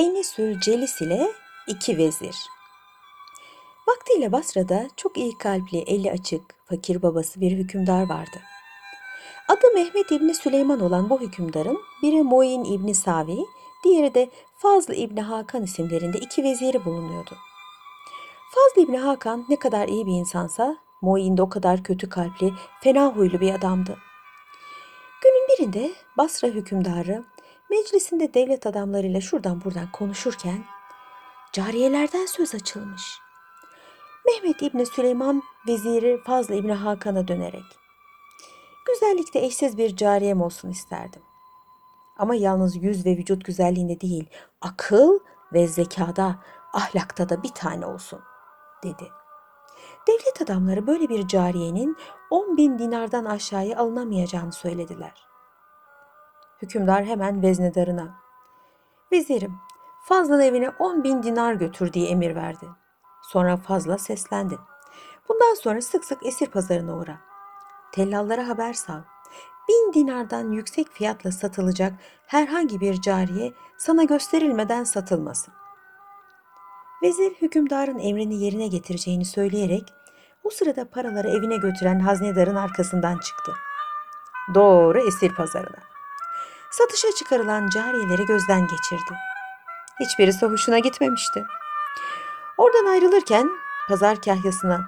Enisül Celis ile iki vezir. Vaktiyle Basra'da çok iyi kalpli, eli açık, fakir babası bir hükümdar vardı. Adı Mehmet İbni Süleyman olan bu hükümdarın biri Muin İbni Savi, diğeri de Fazıl İbni Hakan isimlerinde iki veziri bulunuyordu. Fazıl İbni Hakan ne kadar iyi bir insansa Muin de o kadar kötü kalpli, fena huylu bir adamdı. Günün birinde Basra hükümdarı meclisinde devlet adamlarıyla şuradan buradan konuşurken cariyelerden söz açılmış. Mehmet İbni Süleyman veziri Fazıl İbni Hakan'a dönerek güzellikte eşsiz bir cariyem olsun isterdim. Ama yalnız yüz ve vücut güzelliğinde değil, akıl ve zekada, ahlakta da bir tane olsun, dedi. Devlet adamları böyle bir cariyenin 10 bin dinardan aşağıya alınamayacağını söylediler. Hükümdar hemen veznedarına, Vezirim, Fazla'nın evine 10 bin dinar götür diye emir verdi. Sonra Fazla seslendi. Bundan sonra sık sık esir pazarına uğra. Tellallara haber sal. Bin dinardan yüksek fiyatla satılacak herhangi bir cariye sana gösterilmeden satılmasın. Vezir hükümdarın emrini yerine getireceğini söyleyerek o sırada paraları evine götüren haznedarın arkasından çıktı. Doğru esir pazarına. Satışa çıkarılan cariyeleri gözden geçirdi. Hiçbirisi hoşuna gitmemişti. Oradan ayrılırken pazar kahyasına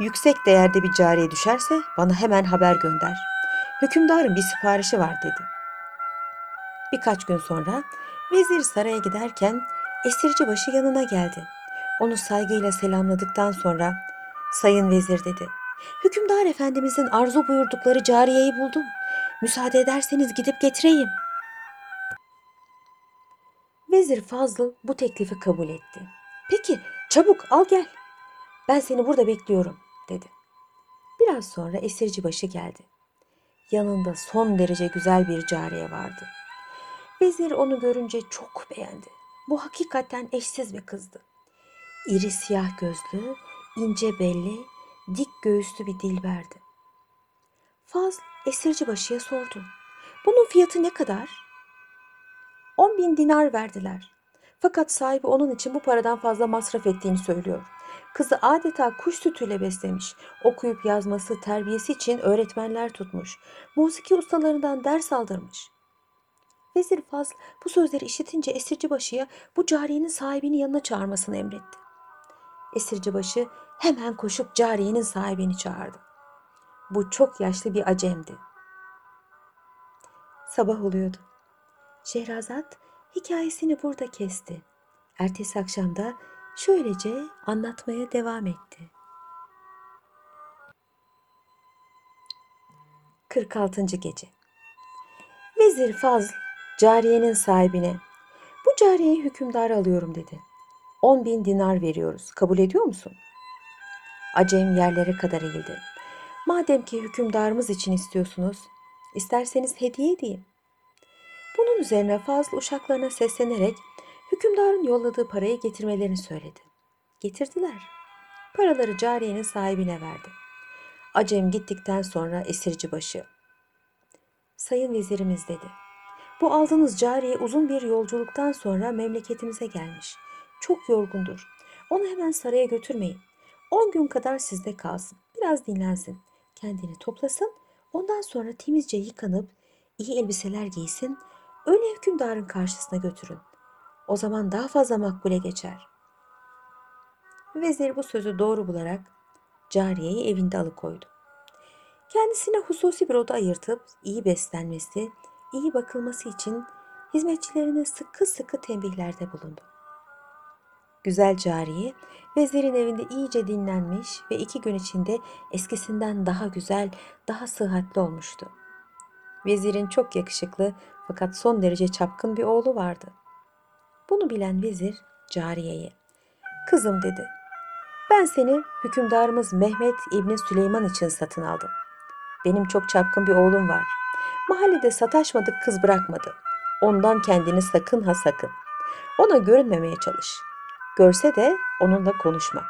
yüksek değerde bir cariye düşerse bana hemen haber gönder. Hükümdarın bir siparişi var dedi. Birkaç gün sonra vezir saraya giderken esirci başı yanına geldi. Onu saygıyla selamladıktan sonra sayın vezir dedi. Hükümdar efendimizin arzu buyurdukları cariyeyi buldum. Müsaade ederseniz gidip getireyim. Vezir Fazıl bu teklifi kabul etti. Peki çabuk al gel. Ben seni burada bekliyorum dedi. Biraz sonra esirci başı geldi. Yanında son derece güzel bir cariye vardı. Vezir onu görünce çok beğendi. Bu hakikaten eşsiz bir kızdı. İri siyah gözlü, ince belli, dik göğüslü bir dilberdi. Fazl esirci başıya sordu. Bunun fiyatı ne kadar? On bin dinar verdiler. Fakat sahibi onun için bu paradan fazla masraf ettiğini söylüyor. Kızı adeta kuş sütüyle beslemiş. Okuyup yazması, terbiyesi için öğretmenler tutmuş. Musiki ustalarından ders aldırmış. Vezir Fazl bu sözleri işitince esircibaşıya bu cariyenin sahibini yanına çağırmasını emretti. Esircibaşı hemen koşup cariyenin sahibini çağırdı. Bu çok yaşlı bir acemdi. Sabah oluyordu. Şehrazat hikayesini burada kesti. Ertesi akşamda şöylece anlatmaya devam etti. 46. Gece Vezir Fazl, cariyenin sahibine, bu cariyeyi hükümdar alıyorum dedi. 10 bin dinar veriyoruz, kabul ediyor musun? Acem yerlere kadar eğildi. Madem ki hükümdarımız için istiyorsunuz, isterseniz hediye edeyim. Bunun üzerine Fazl uşaklarına seslenerek hükümdarın yolladığı parayı getirmelerini söyledi. Getirdiler. Paraları cariyenin sahibine verdi. Acem gittikten sonra esirci başı. Sayın vezirimiz dedi. Bu aldığınız cariye uzun bir yolculuktan sonra memleketimize gelmiş. Çok yorgundur. Onu hemen saraya götürmeyin. On gün kadar sizde kalsın. Biraz dinlensin. Kendini toplasın. Ondan sonra temizce yıkanıp iyi elbiseler giysin. Öyle hükümdarın karşısına götürün. O zaman daha fazla makbule geçer. Vezir bu sözü doğru bularak cariyeyi evinde alıkoydu. Kendisine hususi bir oda ayırtıp iyi beslenmesi, iyi bakılması için hizmetçilerine sıkı sıkı tembihlerde bulundu. Güzel cariye vezirin evinde iyice dinlenmiş ve iki gün içinde eskisinden daha güzel, daha sıhhatli olmuştu. Vezirin çok yakışıklı fakat son derece çapkın bir oğlu vardı. Bunu bilen vezir cariyeye, kızım dedi, ben seni hükümdarımız Mehmet İbni Süleyman için satın aldım. Benim çok çapkın bir oğlum var. Mahallede sataşmadık kız bırakmadı. Ondan kendini sakın ha sakın. Ona görünmemeye çalış. Görse de onunla konuşma.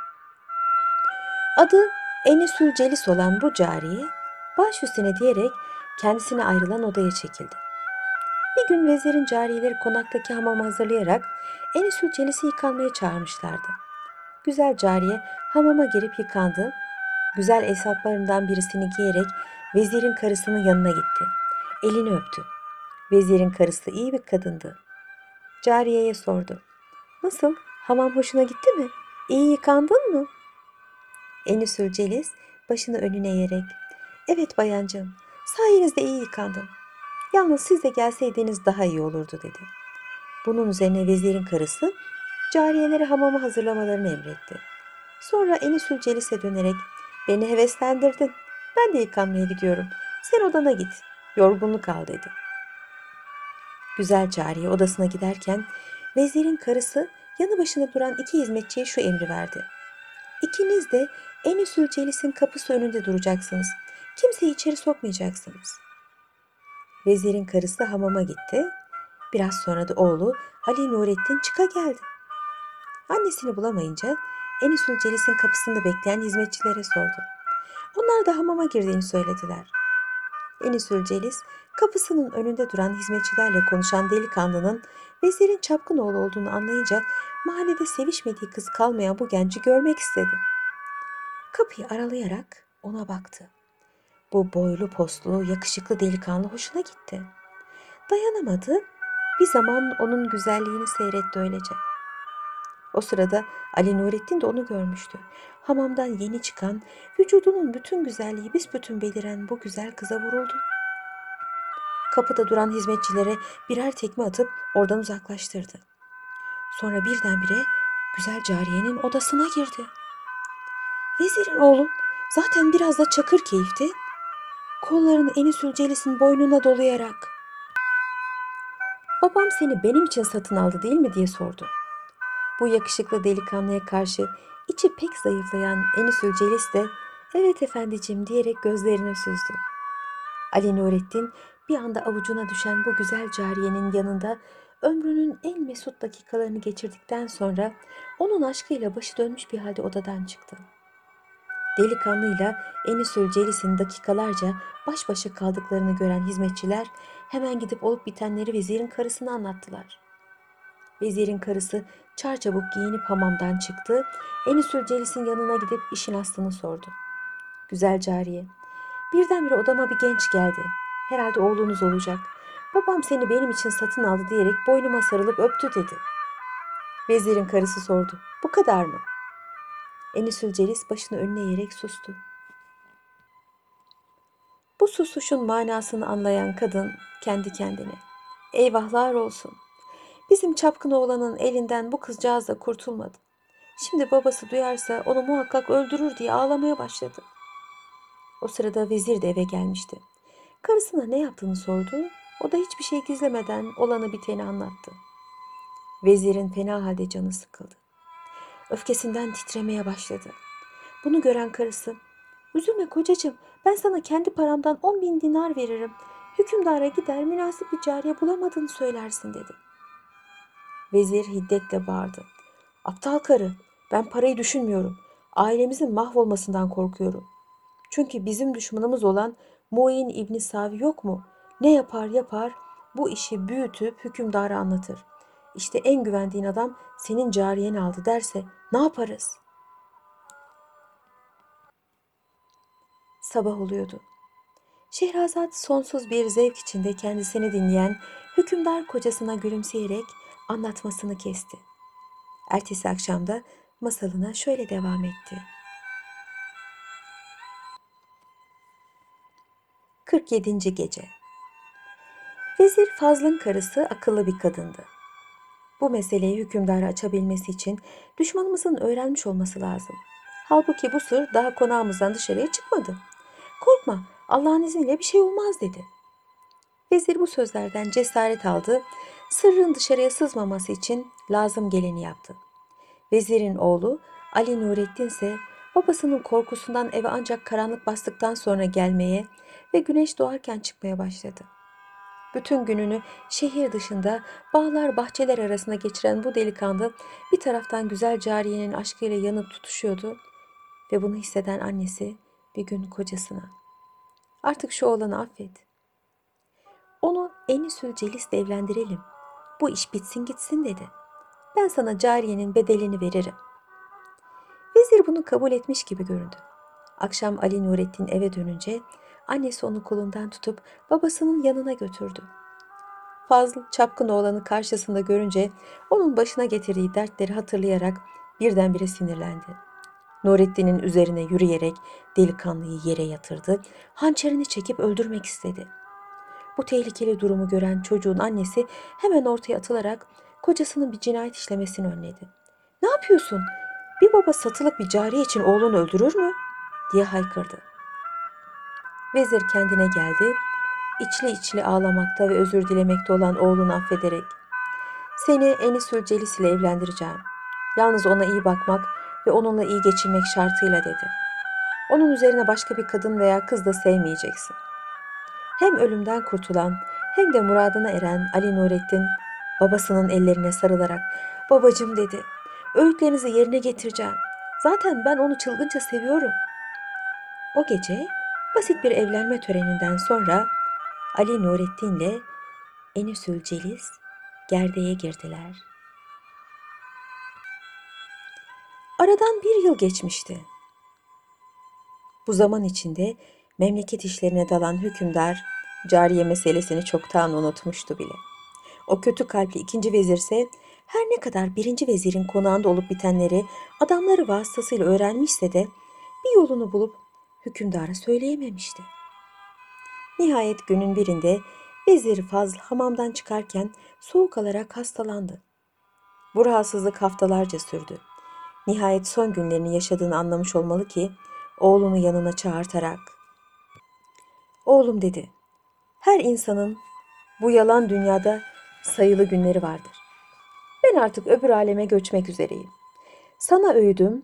Adı Enesül Celis olan bu cariye baş üstüne diyerek kendisine ayrılan odaya çekildi. Bir gün vezirin cariyeleri konaktaki hamamı hazırlayarak Enisül Celis'i yıkanmaya çağırmışlardı. Güzel cariye hamama girip yıkandı. Güzel esaplarından birisini giyerek vezirin karısının yanına gitti. Elini öptü. Vezirin karısı iyi bir kadındı. Cariyeye sordu. Nasıl? Hamam hoşuna gitti mi? İyi yıkandın mı? Enisül Celis başını önüne eğerek. Evet bayancığım, sayenizde iyi yıkandım. Yalnız siz de gelseydiniz daha iyi olurdu dedi. Bunun üzerine vezirin karısı cariyelere hamamı hazırlamalarını emretti. Sonra Enisül Celis'e dönerek beni heveslendirdin. Ben de yıkanmaya gidiyorum. Sen odana git. Yorgunluk al dedi. Güzel cariye odasına giderken vezirin karısı yanı başında duran iki hizmetçiye şu emri verdi. İkiniz de Enisül Celis'in kapısı önünde duracaksınız. Kimseyi içeri sokmayacaksınız. Vezirin karısı hamama gitti. Biraz sonra da oğlu Ali Nurettin çıka geldi. Annesini bulamayınca Enisül Celis'in kapısında bekleyen hizmetçilere sordu. Onlar da hamama girdiğini söylediler. Enisül Celis kapısının önünde duran hizmetçilerle konuşan delikanlının vezirin çapkın oğlu olduğunu anlayınca mahallede sevişmediği kız kalmayan bu genci görmek istedi. Kapıyı aralayarak ona baktı. Bu boylu postlu, yakışıklı delikanlı hoşuna gitti. Dayanamadı, bir zaman onun güzelliğini seyretti öylece. O sırada Ali Nurettin de onu görmüştü. Hamamdan yeni çıkan, vücudunun bütün güzelliği büsbütün beliren bu güzel kıza vuruldu. Kapıda duran hizmetçilere birer tekme atıp oradan uzaklaştırdı. Sonra birdenbire güzel cariyenin odasına girdi. Vezirin oğlu zaten biraz da çakır keyifti. Kollarını Enisül Celis'in boynuna dolayarak Babam seni benim için satın aldı değil mi diye sordu. Bu yakışıklı delikanlıya karşı içi pek zayıflayan Enisül Celis de evet efendiciğim diyerek gözlerini süzdü. Ali Nurettin bir anda avucuna düşen bu güzel cariyenin yanında ömrünün en mesut dakikalarını geçirdikten sonra onun aşkıyla başı dönmüş bir halde odadan çıktı. Delikanlıyla Enisül Celis'in dakikalarca baş başa kaldıklarını gören hizmetçiler hemen gidip olup bitenleri vezirin karısına anlattılar. Vezirin karısı çarçabuk giyinip hamamdan çıktı. Enisül Celis'in yanına gidip işin aslını sordu. Güzel cariye, birdenbire odama bir genç geldi. Herhalde oğlunuz olacak. Babam seni benim için satın aldı diyerek boynuma sarılıp öptü dedi. Vezirin karısı sordu. Bu kadar mı? Enisül Celis başını önüne eğerek sustu. Bu susuşun manasını anlayan kadın kendi kendine. Eyvahlar olsun. Bizim çapkın oğlanın elinden bu kızcağız da kurtulmadı. Şimdi babası duyarsa onu muhakkak öldürür diye ağlamaya başladı. O sırada vezir de eve gelmişti. Karısına ne yaptığını sordu. O da hiçbir şey gizlemeden olanı biteni anlattı. Vezirin fena halde canı sıkıldı. Öfkesinden titremeye başladı. Bunu gören karısı, üzülme kocacığım ben sana kendi paramdan on bin dinar veririm. Hükümdara gider münasip bir cariye bulamadığını söylersin dedi. Vezir hiddetle bağırdı. Aptal karı ben parayı düşünmüyorum. Ailemizin mahvolmasından korkuyorum. Çünkü bizim düşmanımız olan Muin İbni Savi yok mu? Ne yapar yapar bu işi büyütüp hükümdara anlatır. İşte en güvendiğin adam senin cariyeni aldı derse ne yaparız? Sabah oluyordu. Şehrazat sonsuz bir zevk içinde kendisini dinleyen hükümdar kocasına gülümseyerek anlatmasını kesti. Ertesi akşamda masalına şöyle devam etti. 47. Gece Vezir Fazl'ın karısı akıllı bir kadındı. Bu meseleyi hükümdara açabilmesi için düşmanımızın öğrenmiş olması lazım. Halbuki bu sır daha konağımızdan dışarıya çıkmadı. Korkma Allah'ın izniyle bir şey olmaz dedi. Vezir bu sözlerden cesaret aldı. Sırrın dışarıya sızmaması için lazım geleni yaptı. Vezirin oğlu Ali Nurettin ise babasının korkusundan eve ancak karanlık bastıktan sonra gelmeye ve güneş doğarken çıkmaya başladı. Bütün gününü şehir dışında bağlar bahçeler arasında geçiren bu delikanlı bir taraftan güzel cariyenin aşkıyla yanıp tutuşuyordu ve bunu hisseden annesi bir gün kocasına artık şu oğlanı affet. Onu Enisül Celis'le evlendirelim. Bu iş bitsin gitsin dedi. Ben sana cariyenin bedelini veririm. Vezir bunu kabul etmiş gibi göründü. Akşam Ali Nurettin eve dönünce annesi onu kolundan tutup babasının yanına götürdü. Fazıl çapkın oğlanı karşısında görünce onun başına getirdiği dertleri hatırlayarak birdenbire sinirlendi. Nurettin'in üzerine yürüyerek delikanlıyı yere yatırdı, hançerini çekip öldürmek istedi. Bu tehlikeli durumu gören çocuğun annesi hemen ortaya atılarak kocasının bir cinayet işlemesini önledi. Ne yapıyorsun? Bir baba satılık bir cariye için oğlunu öldürür mü? diye haykırdı. Vezir kendine geldi, içli içli ağlamakta ve özür dilemekte olan oğlunu affederek seni Enisül Celis ile evlendireceğim. Yalnız ona iyi bakmak ve onunla iyi geçinmek şartıyla dedi. Onun üzerine başka bir kadın veya kız da sevmeyeceksin. Hem ölümden kurtulan hem de muradına eren Ali Nurettin babasının ellerine sarılarak babacım dedi. Öğütlerinizi yerine getireceğim. Zaten ben onu çılgınca seviyorum. O gece basit bir evlenme töreninden sonra Ali Nurettin ile Enisül Celis gerdeğe girdiler. Aradan bir yıl geçmişti. Bu zaman içinde memleket işlerine dalan hükümdar cariye meselesini çoktan unutmuştu bile. O kötü kalpli ikinci vezirse her ne kadar birinci vezirin konağında olup bitenleri adamları vasıtasıyla öğrenmişse de bir yolunu bulup hükümdara söyleyememişti. Nihayet günün birinde vezir Fazıl hamamdan çıkarken soğuk alarak hastalandı. Bu rahatsızlık haftalarca sürdü. Nihayet son günlerini yaşadığını anlamış olmalı ki oğlunu yanına çağırtarak Oğlum dedi. Her insanın bu yalan dünyada sayılı günleri vardır. Ben artık öbür aleme göçmek üzereyim. Sana öğüdüm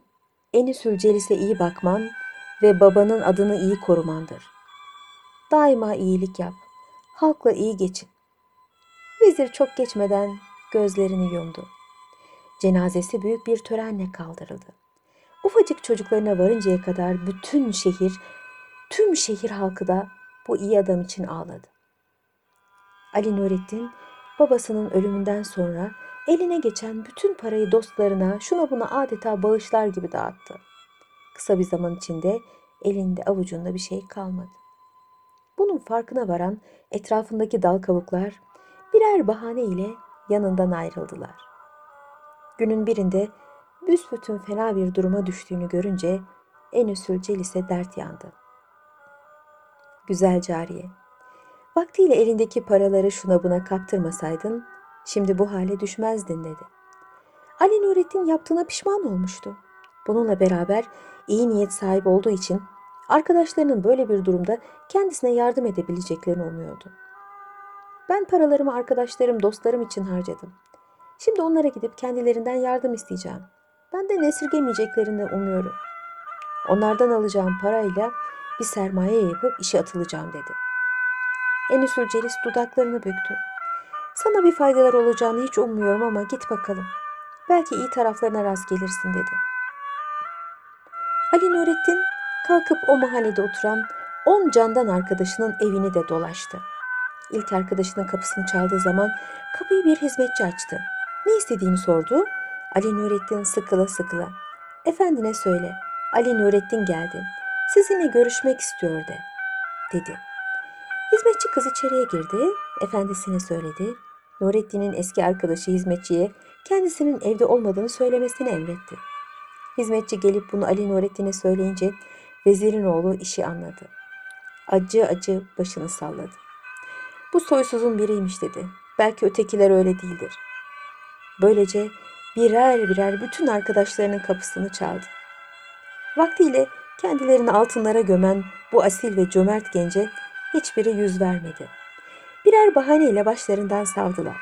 Enisül Celis'e iyi bakman ve babanın adını iyi korumandır. Daima iyilik yap. Halkla iyi geçin. Vezir çok geçmeden gözlerini yumdu. Cenazesi büyük bir törenle kaldırıldı. Ufacık çocuklarına varıncaya kadar bütün şehir, tüm şehir halkı da bu iyi adam için ağladı. Ali Nurettin babasının ölümünden sonra eline geçen bütün parayı dostlarına şuna buna adeta bağışlar gibi dağıttı. Kısa bir zaman içinde elinde avucunda bir şey kalmadı. Bunun farkına varan etrafındaki dal kavuklar birer bahane ile yanından ayrıldılar. Günün birinde büsbütün fena bir duruma düştüğünü görünce Enüsül Celis'e dert yandı. Güzel cariye, vaktiyle elindeki paraları şuna buna kaptırmasaydın, şimdi bu hale düşmezdin dedi. Ali Nurettin yaptığına pişman olmuştu. Bununla beraber iyi niyet sahibi olduğu için arkadaşlarının böyle bir durumda kendisine yardım edebileceklerini umuyordu. Ben paralarımı arkadaşlarım, dostlarım için harcadım. Şimdi onlara gidip kendilerinden yardım isteyeceğim. Ben de nesirgemeyeceklerini umuyorum. Onlardan alacağım parayla bir sermaye yapıp işe atılacağım dedi. Enisül Celis dudaklarını büktü. Sana bir faydalar olacağını hiç ummuyorum ama git bakalım. Belki iyi taraflarına rast gelirsin dedi. Ali Nurettin kalkıp o mahallede oturan on candan arkadaşının evini de dolaştı. İlk arkadaşının kapısını çaldığı zaman kapıyı bir hizmetçi açtı. Ne istediğini sordu. Ali Nurettin sıkıla sıkıla. Efendine söyle. Ali Nurettin geldi. Sizinle görüşmek istiyor de. Dedi. Hizmetçi kız içeriye girdi. Efendisine söyledi. Nurettin'in eski arkadaşı hizmetçiye kendisinin evde olmadığını söylemesini emretti. Hizmetçi gelip bunu Ali Nurettin'e söyleyince vezirin oğlu işi anladı. Acı acı başını salladı. Bu soysuzun biriymiş dedi. Belki ötekiler öyle değildir. Böylece birer birer bütün arkadaşlarının kapısını çaldı. Vaktiyle kendilerini altınlara gömen bu asil ve cömert gence hiçbiri yüz vermedi. Birer bahaneyle başlarından savdılar.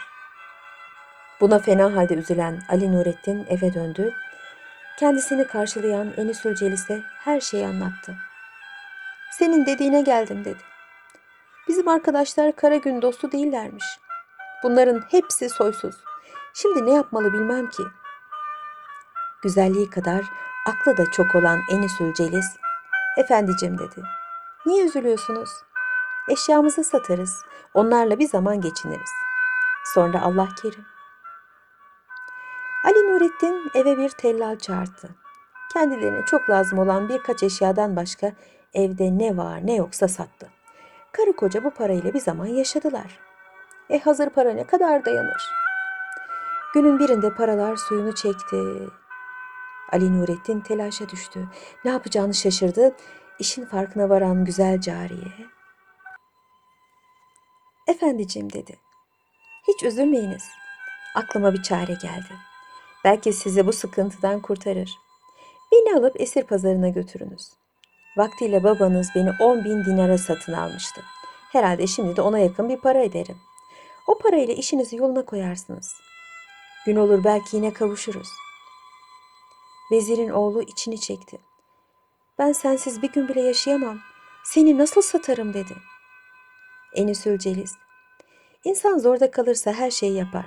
Buna fena halde üzülen Ali Nurettin eve döndü. Kendisini karşılayan Enisül Celis'e her şeyi anlattı. Senin dediğine geldim dedi. Bizim arkadaşlar kara gün dostu değillermiş. Bunların hepsi soysuz. Şimdi ne yapmalı bilmem ki. Güzelliği kadar aklı da çok olan Enisül Celis, efendicim dedi. Niye üzülüyorsunuz? Eşyamızı satarız. Onlarla bir zaman geçiniriz. Sonra Allah kerim. Ali Nurettin eve bir tellal çağırdı. Kendilerine çok lazım olan birkaç eşyadan başka evde ne var ne yoksa sattı. Karı koca bu parayla bir zaman yaşadılar. E hazır para ne kadar dayanır? Günün birinde paralar suyunu çekti. Ali Nurettin telaşa düştü. Ne yapacağını şaşırdı. İşin farkına varan güzel cariye. Efendiciğim dedi. Hiç üzülmeyiniz. Aklıma bir çare geldi. Belki sizi bu sıkıntıdan kurtarır. Beni alıp esir pazarına götürünüz. Vaktiyle babanız beni 10 bin dinara satın almıştı. Herhalde şimdi de ona yakın bir para ederim. O parayla işinizi yoluna koyarsınız. Gün olur belki yine kavuşuruz. Vezirin oğlu içini çekti. Ben sensiz bir gün bile yaşayamam. Seni nasıl satarım dedi. Enisül Celis. İnsan zorda kalırsa her şeyi yapar.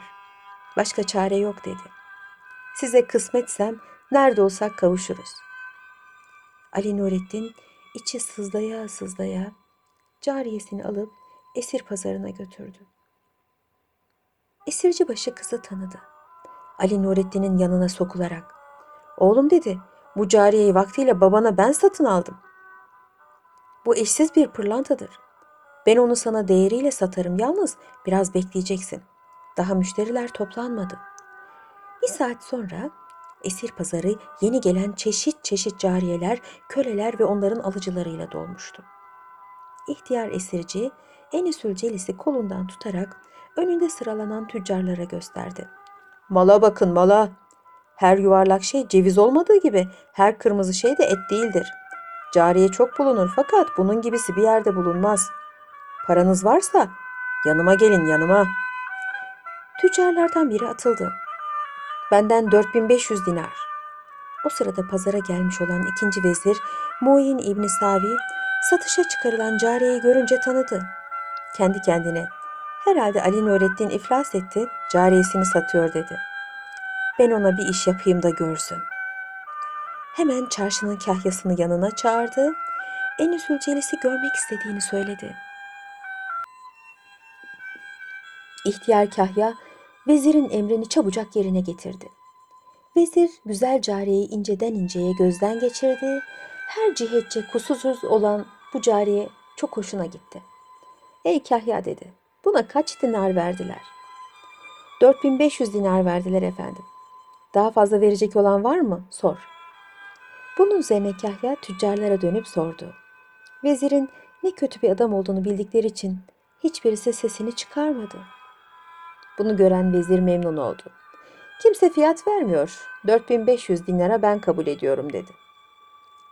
Başka çare yok dedi. Size kısmetsem nerede olsak kavuşuruz. Ali Nurettin içi sızlaya sızlaya cariyesini alıp esir pazarına götürdü. Esirci başı kızı tanıdı. Ali Nurettin'in yanına sokularak. Oğlum dedi, bu cariyeyi vaktiyle babana ben satın aldım. Bu eşsiz bir pırlantadır. Ben onu sana değeriyle satarım yalnız biraz bekleyeceksin. Daha müşteriler toplanmadı. Bir saat sonra esir pazarı yeni gelen çeşit çeşit cariyeler, köleler ve onların alıcılarıyla dolmuştu. İhtiyar esirci Enisül Celis'i kolundan tutarak önünde sıralanan tüccarlara gösterdi. Mala bakın mala. Her yuvarlak şey ceviz olmadığı gibi her kırmızı şey de et değildir. Cariye çok bulunur fakat bunun gibisi bir yerde bulunmaz. Paranız varsa yanıma gelin yanıma. Tüccarlardan biri atıldı. Benden 4500 dinar. O sırada pazara gelmiş olan ikinci vezir Muin İbni Savi satışa çıkarılan cariyeyi görünce tanıdı. Kendi kendine herhalde Ali Nurettin iflas etti, cariyesini satıyor dedi. Ben ona bir iş yapayım da görsün. Hemen çarşının kahyasını yanına çağırdı. Enisül Celis'i görmek istediğini söyledi. İhtiyar kahya vezirin emrini çabucak yerine getirdi. Vezir güzel cariyeyi inceden inceye gözden geçirdi. Her cihetçe kusursuz olan bu cariye çok hoşuna gitti. Ey kahya dedi. Buna kaç dinar verdiler? 4500 dinar verdiler efendim. Daha fazla verecek olan var mı? Sor. Bunun üzerine kahya tüccarlara dönüp sordu. Vezirin ne kötü bir adam olduğunu bildikleri için hiçbirisi sesini çıkarmadı. Bunu gören vezir memnun oldu. Kimse fiyat vermiyor. 4500 dinara ben kabul ediyorum dedi.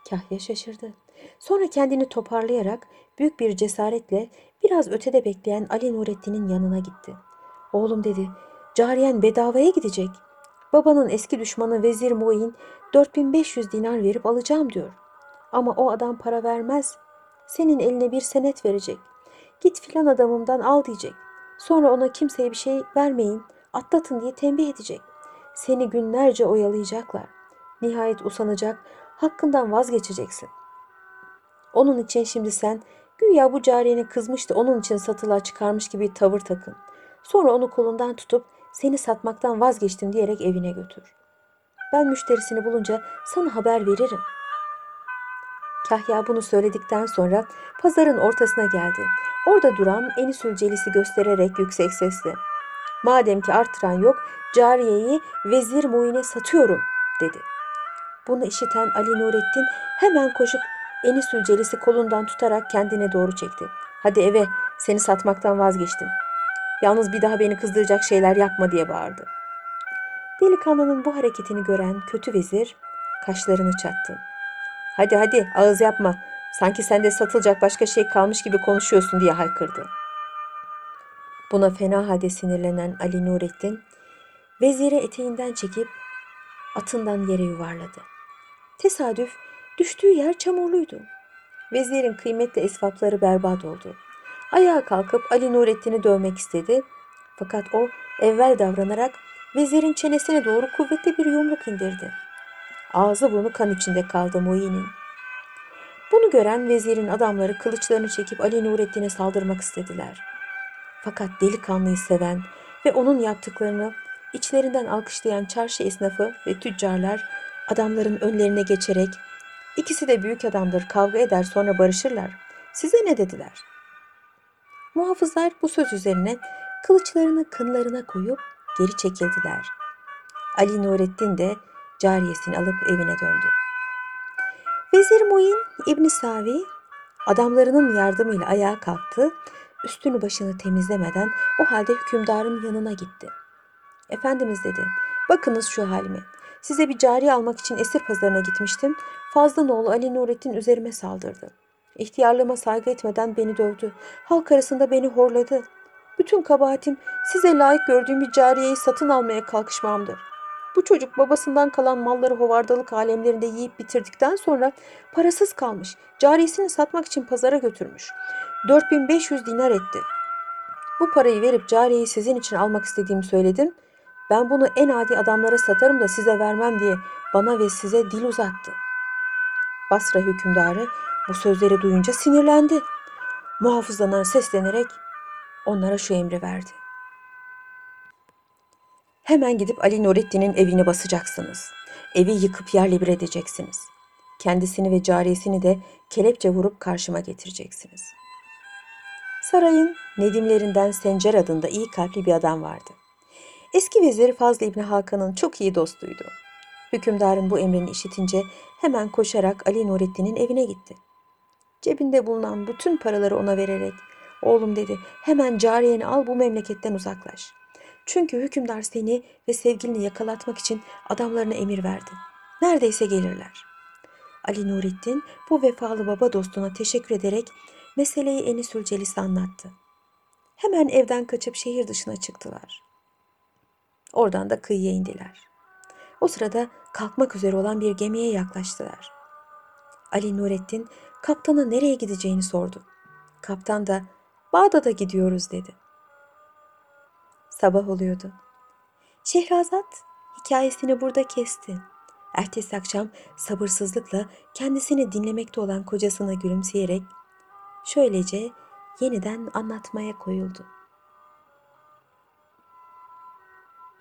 Kahya şaşırdı. Sonra kendini toparlayarak büyük bir cesaretle biraz ötede bekleyen Ali Nurettin'in yanına gitti. Oğlum dedi, cariyen bedavaya gidecek. Babanın eski düşmanı Vezir Muin 4500 dinar verip alacağım diyor. Ama o adam para vermez. Senin eline bir senet verecek. Git filan adamımdan al diyecek. Sonra ona kimseye bir şey vermeyin, atlatın diye tembih edecek. Seni günlerce oyalayacaklar. Nihayet usanacak, hakkından vazgeçeceksin. Onun için şimdi sen güya bu cariyene kızmış da onun için satılığa çıkarmış gibi tavır takın. Sonra onu kolundan tutup seni satmaktan vazgeçtim diyerek evine götür. Ben müşterisini bulunca sana haber veririm. Kahya bunu söyledikten sonra pazarın ortasına geldi. Orada duran Enisül Celis'i göstererek yüksek sesle Madem ki artıran yok, cariyeyi vezir muine satıyorum dedi. Bunu işiten Ali Nurettin hemen koşup Enisül Celis'i kolundan tutarak kendine doğru çekti. Hadi eve seni satmaktan vazgeçtim. Yalnız bir daha beni kızdıracak şeyler yapma diye bağırdı. Delikanlının bu hareketini gören kötü vezir kaşlarını çattı. Hadi hadi ağız yapma. Sanki sende satılacak başka şey kalmış gibi konuşuyorsun diye haykırdı. Buna fena halde sinirlenen Ali Nurettin, veziri eteğinden çekip atından yere yuvarladı. Tesadüf düştüğü yer çamurluydu. Vezirin kıymetli esvapları berbat oldu. Ayağa kalkıp Ali Nurettin'i dövmek istedi. Fakat o evvel davranarak vezirin çenesine doğru kuvvetli bir yumruk indirdi. Ağzı burnu kan içinde kaldı Mui'nin. Bunu gören vezirin adamları kılıçlarını çekip Ali Nurettin'e saldırmak istediler. Fakat delikanlıyı seven ve onun yaptıklarını içlerinden alkışlayan çarşı esnafı ve tüccarlar adamların önlerine geçerek ikisi de büyük adamdır kavga eder sonra barışırlar. Size ne dediler? Muhafızlar bu söz üzerine kılıçlarını kınlarına koyup geri çekildiler. Ali Nurettin de cariyesini alıp evine döndü. Vezir Muin İbn Savi adamlarının yardımıyla ayağa kalktı, üstünü başını temizlemeden o halde hükümdarın yanına gitti. Efendimiz dedi, bakınız şu halime. Size bir cariye almak için esir pazarına gitmiştim. Fazlanoğlu Ali Nurettin üzerime saldırdı. İhtiyarlığıma saygı etmeden beni dövdü. Halk arasında beni horladı. Bütün kabahatim size layık gördüğüm bir cariyeyi satın almaya kalkışmamdır. Bu çocuk babasından kalan malları hovardalık alemlerinde yiyip bitirdikten sonra parasız kalmış. Cariyesini satmak için pazara götürmüş. 4500 dinar etti. Bu parayı verip cariyeyi sizin için almak istediğimi söyledim. Ben bunu en adi adamlara satarım da size vermem diye bana ve size dil uzattı. Basra hükümdarı bu sözleri duyunca sinirlendi. Muhafızlarına seslenerek onlara şu emri verdi. Hemen gidip Ali Nurettin'in evini basacaksınız. Evi yıkıp yerle bir edeceksiniz. Kendisini ve cariyesini de kelepçe vurup karşıma getireceksiniz. Sarayın Nedimlerinden Sencer adında iyi kalpli bir adam vardı. Eski vezir Fazıl İbni Hakan'ın çok iyi dostuydu. Hükümdarın bu emrini işitince hemen koşarak Ali Nurettin'in evine gitti. Cebinde bulunan bütün paraları ona vererek, oğlum dedi hemen cariyeni al bu memleketten uzaklaş. Çünkü hükümdar seni ve sevgilini yakalatmak için adamlarına emir verdi. Neredeyse gelirler. Ali Nurettin bu vefalı baba dostuna teşekkür ederek meseleyi Enisül Celis'e anlattı. Hemen evden kaçıp şehir dışına çıktılar. Oradan da kıyıya indiler. O sırada kalkmak üzere olan bir gemiye yaklaştılar. Ali Nurettin kaptana nereye gideceğini sordu. Kaptan da Bağdat'a gidiyoruz dedi. Sabah oluyordu. Şehrazat hikayesini burada kesti. Ertesi akşam sabırsızlıkla kendisini dinlemekte olan kocasına gülümseyerek şöylece yeniden anlatmaya koyuldu.